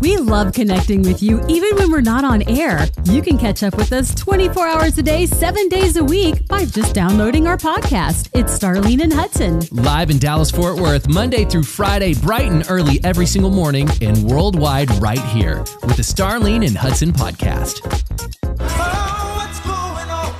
We love connecting with you even when we're not on air. You can catch up with us 24 hours a day, seven days a week by just downloading our podcast. It's Starlene and Hudson. Live in Dallas, Fort Worth, Monday through Friday, bright and early every single morning, and worldwide right here with the Starlene and Hudson podcast.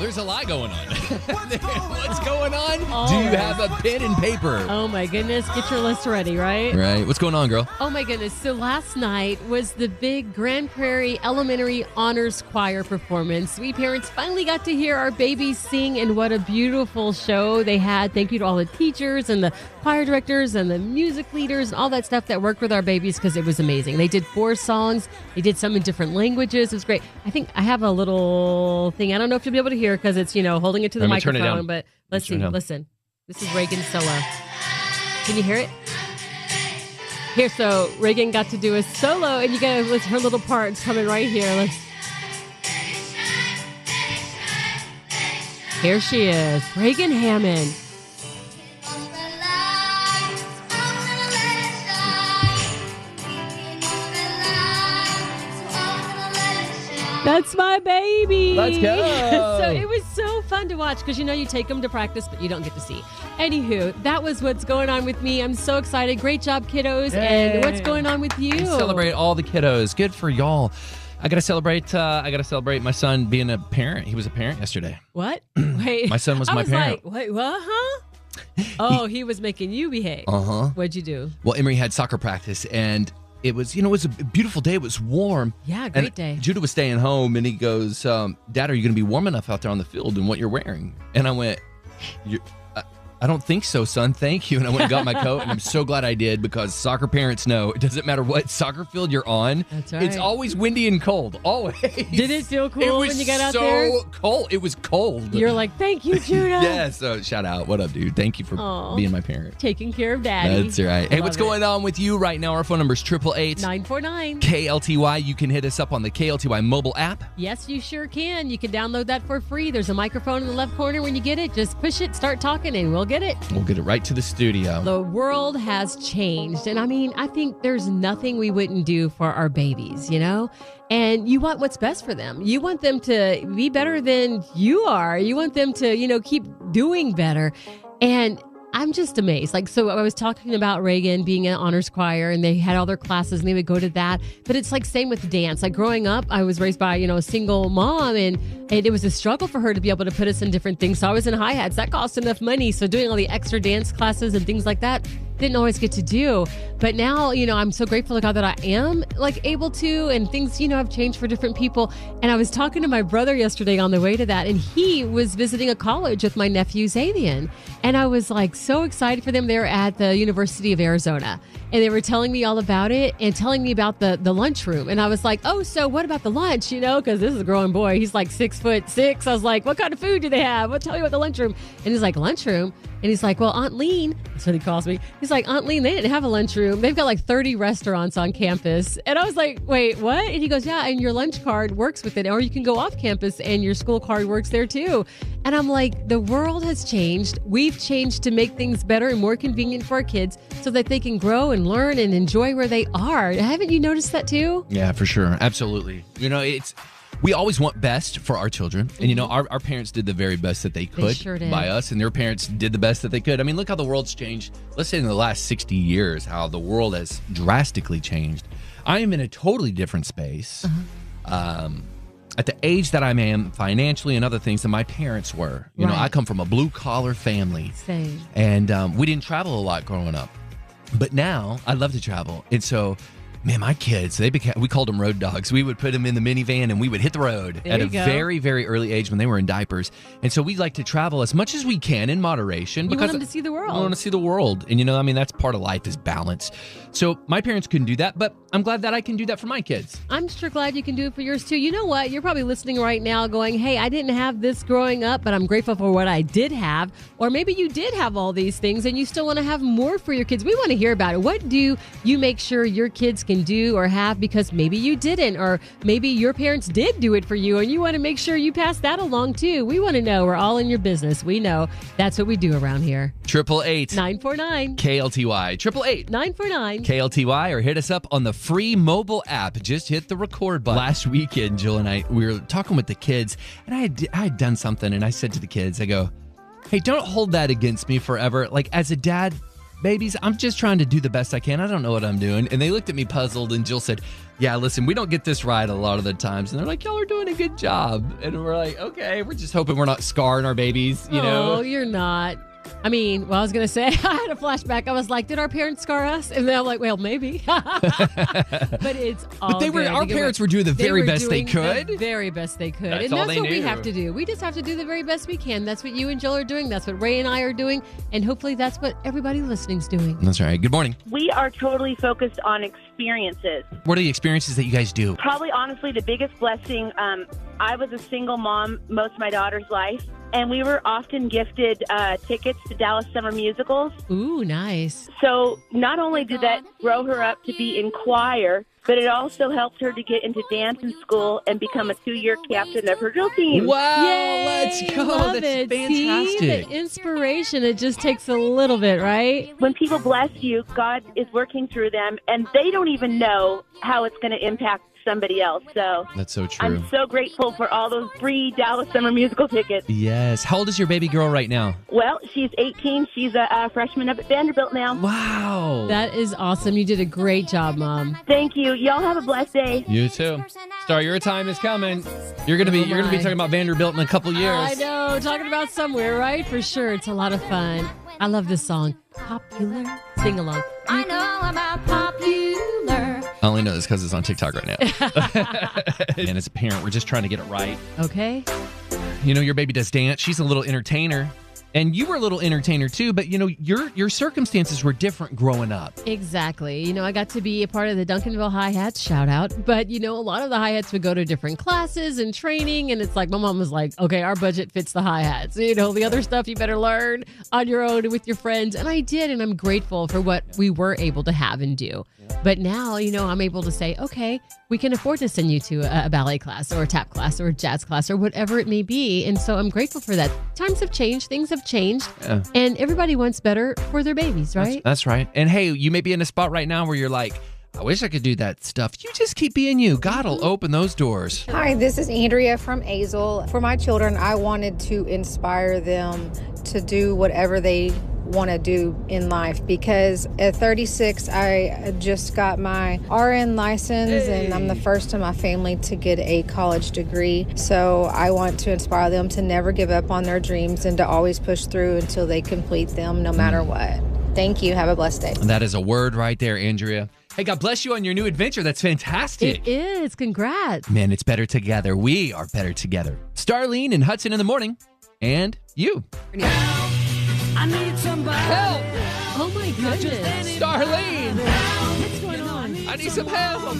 There's a lot going on. What's going on? Oh. Do you have a pen and paper? Oh my goodness, get your list ready, right? Right. What's going on, girl? Oh my goodness. So last night was the big Grand Prairie Elementary Honors Choir performance. We parents finally got to hear our babies sing, and what a beautiful show they had. Thank you to all the teachers and the choir directors and the music leaders and all that stuff that worked with our babies because it was amazing. They did four songs, they did some in different languages. It was great. I think I have a little thing. I don't know if you'll be able to hear because it's, you know, holding it to the I'm gonna turn it microphone, down. but let's see. Listen. This is Reagan solo. Can you hear it? Here, so Reagan got to do a solo, and you got with her little parts coming right here. Let's. Here she is, Reagan Hammond. That's my baby. Let's go. so it was so fun to watch because you know you take them to practice, but you don't get to see. Anywho, that was what's going on with me. I'm so excited. Great job, kiddos. And what's going on with you? Celebrate all the kiddos. Good for y'all. I gotta celebrate. Uh, I gotta celebrate my son being a parent. He was a parent yesterday. What? Wait. My son was I my was parent. like, wait, what? Huh? Oh, he was making you behave. Uh huh. What'd you do? Well, Emery had soccer practice, and it was, you know, it was a beautiful day. It was warm. Yeah, great and day. Judah was staying home, and he goes, um, "Dad, are you going to be warm enough out there on the field and what you're wearing?" And I went, you I, I don't think so, son. Thank you. And I went and got my coat, and I'm so glad I did because soccer parents know it doesn't matter what soccer field you're on. That's It's always windy and cold. Always. Did it feel cool It when you got out so there? So cold. It was cold. You're like, thank you, Judah. yeah. So shout out. What up, dude? Thank you for Aw. being my parent. Taking care of daddy. That's right. Hey, what's Love going on with you right now? Our phone number is triple eight 949. KLTY. You can hit us up on the KLTY mobile app. Yes, you sure can. You can download that for free. There's a microphone in the left corner. When you get it, just push it, start talking, and we'll get it. We'll get it right to the studio. The world has changed. And I mean, I think there's nothing we wouldn't do for our babies, you know? And you want what's best for them. You want them to be better than you are. You want them to, you know, keep doing better. And I'm just amazed. Like, so I was talking about Reagan being an honors choir and they had all their classes and they would go to that. But it's like same with dance. Like growing up, I was raised by, you know, a single mom and, and it was a struggle for her to be able to put us in different things. So I was in hi hats. That cost enough money. So doing all the extra dance classes and things like that didn't always get to do. But now, you know, I'm so grateful to God that I am like able to and things, you know, have changed for different people. And I was talking to my brother yesterday on the way to that and he was visiting a college with my nephew Xavier. And I was like so excited for them. They're at the University of Arizona and they were telling me all about it and telling me about the the lunchroom. And I was like, oh, so what about the lunch? You know, because this is a growing boy. He's like six foot six. I was like, what kind of food do they have? What tell you about the lunchroom? And he's like, lunchroom. And he's like, well, Aunt Lean, that's what he calls me. He's like, Aunt Lean, they didn't have a lunchroom. They've got like 30 restaurants on campus. And I was like, wait, what? And he goes, yeah, and your lunch card works with it. Or you can go off campus and your school card works there too. And I'm like, the world has changed. We've changed to make things better and more convenient for our kids so that they can grow and learn and enjoy where they are. Haven't you noticed that too? Yeah, for sure. Absolutely. You know, it's we always want best for our children. And you know, our, our parents did the very best that they could sure by us, and their parents did the best that they could. I mean, look how the world's changed. Let's say in the last 60 years, how the world has drastically changed. I am in a totally different space. Um, at the age that I am financially and other things than my parents were. You know, I come from a blue collar family. Same. and um, we didn't travel a lot growing up. But now I love to travel, and so man, my kids they became we called them road dogs. We would put them in the minivan and we would hit the road There at a go. very very early age when they were in diapers, and so we like to travel as much as we can in moderation because want them to see the world. I world. want to see the world, and you know I mean that's part of life is balance. So my parents couldn't do that, but I'm glad that I can do that for my kids. I'm sure glad you can do it for yours too. You know what? You're probably listening right now going, hey, I didn't have this growing up, but I'm grateful for what I did have. Or maybe you did have all these things and you still want to have more for your kids. We want to hear about it. What do you make sure your kids can can do or have because maybe you didn't, or maybe your parents did do it for you and you want to make sure you pass that along too. We want to know. We're all in your business. We know that's what we do around here. Triple eight 949 KLTY. Triple eight 949. KLTY or hit us up on the free mobile app. Just hit the record button. Last weekend, Jill and I, we were talking with the kids, and I had, I had done something, and I said to the kids, I go, hey, don't hold that against me forever. Like, as a dad, babies, I'm just trying to do the best I can. I don't know what I'm doing. And they looked at me puzzled, and Jill said, yeah, listen, we don't get this right a lot of the times. And they're like, y'all are doing a good job. And we're like, okay, we're just hoping we're not scarring our babies, you oh, know? Oh, you're not. I mean, well, I was going to say, I had a flashback. I was like, did our parents scar us? And then I'm like, well, maybe. but it's all But they were good. our You parents what- were doing the very were best they doing the could. very best they could. That's and all that's they what we have to do. We just have to do the very best we can. That's what you and Jill are doing. That's what Ray and I are doing. And hopefully that's what everybody listening's doing. That's right. Good morning. We are totally focused on experiences. What are the experiences that you guys do? Probably, honestly, the biggest blessing. Um, I was a single mom most of my daughter's life, and we were often gifted uh, tickets to Dallas Summer Musicals. Ooh, nice. So not only did that grow her up to be in choir, but it also helped her to get into dance in school and become a two-year captain of her drill team. Wow, Yay, let's go. Love That's it. fantastic. See, the inspiration, it just takes a little bit, right? When people bless you, God is working through them, and they don't even know how it's going to impact somebody else. So That's so true. I'm so grateful for all those free Dallas Summer Musical tickets. yes. How old is your baby girl right now? Well, she's 18. She's a, a freshman up at Vanderbilt now. Wow. That is awesome. You did a great job, Mom. Thank you. Y'all have a blessed day. you too. Star, your time is coming. You're gonna be Oh you're gonna be talking about Vanderbilt in a couple years. I know, talking about somewhere, right? For sure. It's a lot of fun. I love this song. Popular. Sing along. I know about popular. I only know this because it's on TikTok right now. and as a parent, we're just trying to get it right. Okay. You know, your baby does dance. She's a little entertainer. And you were a little entertainer too, but you know, your your circumstances were different growing up. Exactly. You know, I got to be a part of the Duncanville Hi Hats shout out, but you know, a lot of the hi hats would go to different classes and training. And it's like, my mom was like, okay, our budget fits the hi hats. You know, the other stuff you better learn on your own with your friends. And I did. And I'm grateful for what we were able to have and do. But now, you know, I'm able to say, okay, we can afford to send you to a, a ballet class or a tap class or a jazz class or whatever it may be. And so I'm grateful for that. Times have changed, things have changed, Yeah. and everybody wants better for their babies, right? That's, that's right. And hey, you may be in a spot right now where you're like, I wish I could do that stuff. You just keep being you. God will mm-hmm. open those doors. Hi, this is Andrea from Azle. For my children, I wanted to inspire them to do whatever they want to do in life because at 36, I just got my RN license and I'm the first in my family to get a college degree. So I want to inspire them to never give up on their dreams and to always push through until they complete them no matter mm. what. Thank you. Have a blessed day. And that is a word right there, Andrea. Hey, God bless you on your new adventure. That's fantastic. It is. Congrats. Man, it's better together. We are better together. Starlene and Hudson in the morning. And you. I need somebody. Help! Oh my goodness. Starlene! What's going on? I need some help.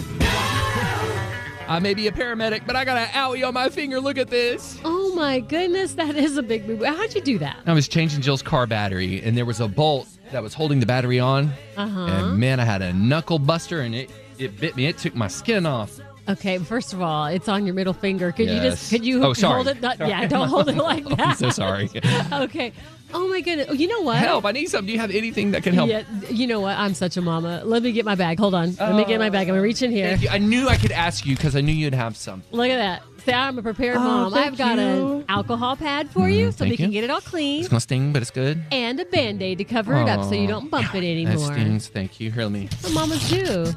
I may be a paramedic, but I got an owie on my finger. Look at this. Oh my goodness. That is a big move. How'd you do that? I was changing Jill's car battery, and there was a bolt that was holding the battery on. Uh huh. And man, I had a knuckle buster, and it, it bit me. It took my skin off. Okay. First of all, it's on your middle finger. Could you just, could you Oh, sorry. hold it? Not, yeah, don't hold it like that. I'm so sorry. okay. Oh my goodness. Oh, you know what? help! I need some. Do you have anything that can help? Yeah, you know what? I'm such a mama. Let me get my bag. Hold on. Let me get my bag. I'm gonna reach in here. I knew I could ask you because I knew you'd have some. Look at that. Say I'm a prepared Oh, mom. I've got you. an alcohol pad for you mm, so we can get it all clean. It's gonna sting, but it's good. and a band-aid to cover it up so you don't bump it anymore. That stings. Thank you. Let me What mamas do.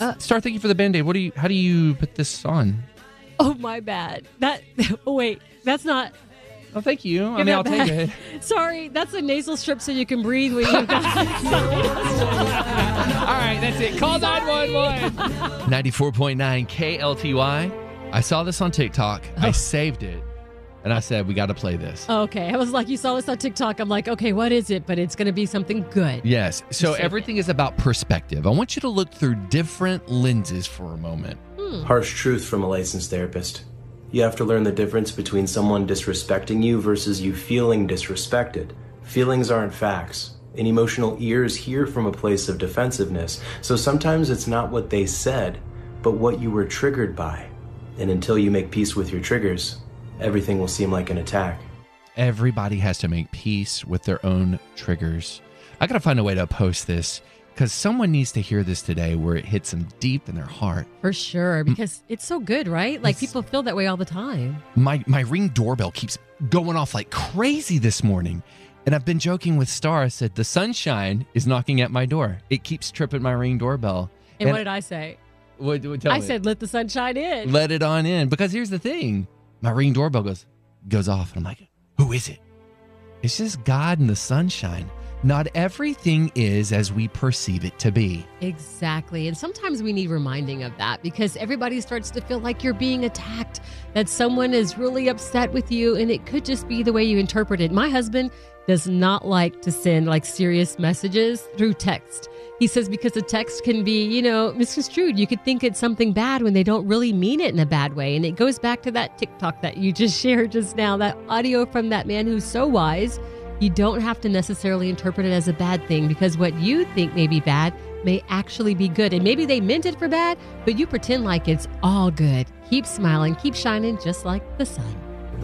Uh, start. Thank you for the band-aid. What do you? How do you put this on? Oh my bad. That oh wait, that's not Oh, thank you. I mean, I'll that take it. Sorry, that's a nasal strip so you can breathe when you've got All right, that's it. Call 911. 94.9 KLTY. I saw this on TikTok. I oh. saved it. And I said, we got to play this. Oh, okay. I was like, you saw this on TikTok. I'm like, okay, what is it? But it's gonna be something good. Yes. So everything is about perspective. I want you to look through different lenses for a moment. Hmm. Harsh truth from a licensed therapist. You have to learn the difference between someone disrespecting you versus you feeling disrespected. Feelings aren't facts. and emotional ears hear from a place of defensiveness. So sometimes it's not what they said, but what you were triggered by. And until you make peace with your triggers, everything will seem like an attack. Everybody has to make peace with their own triggers. I got to find a way to post this because someone needs to hear this today where it hits them deep in their heart. For sure, mm. because it's so good, right? Like people feel that way all the time. My my ring doorbell keeps going off like crazy this morning. And I've been joking with Star. I said the sunshine is knocking at my door. It keeps tripping my ring doorbell. And, what did I say? what, what- tell I me. said, let the sunshine in. let it on in because here's the thing my ring doorbell goes goes off and i'm like who is it it's just god and the sunshine not everything is as we perceive it to be Exactly. And sometimes we need reminding of that because everybody starts to feel like you're being attacked, that someone is really upset with you, and it could just be the way you interpret it. My husband does not like to send like serious messages through text. He says because the text can be, you know, misconstrued. You could think it's something bad when they don't really mean it in a bad way. And it goes back to that TikTok that you just shared just now, that audio from that man who's so wise. You don't have to necessarily interpret it as a bad thing because what you think may be bad may actually be good. And maybe they meant it for bad, but you pretend like it's all good. Keep smiling, keep shining just like the sun.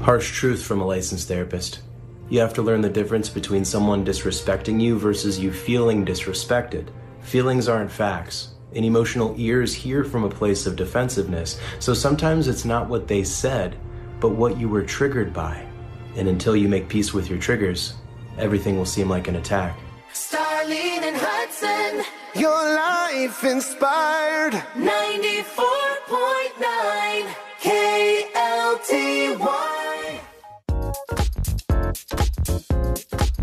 Harsh truth from a licensed therapist. You have to learn the difference between someone disrespecting you versus you feeling disrespected. Feelings aren't facts, and emotional ears hear from a place of defensiveness. So sometimes it's not what they said, but what you were triggered by. And until you make peace with your triggers, everything will seem like an attack. Starlene and Hudson, Your life inspired. 94.9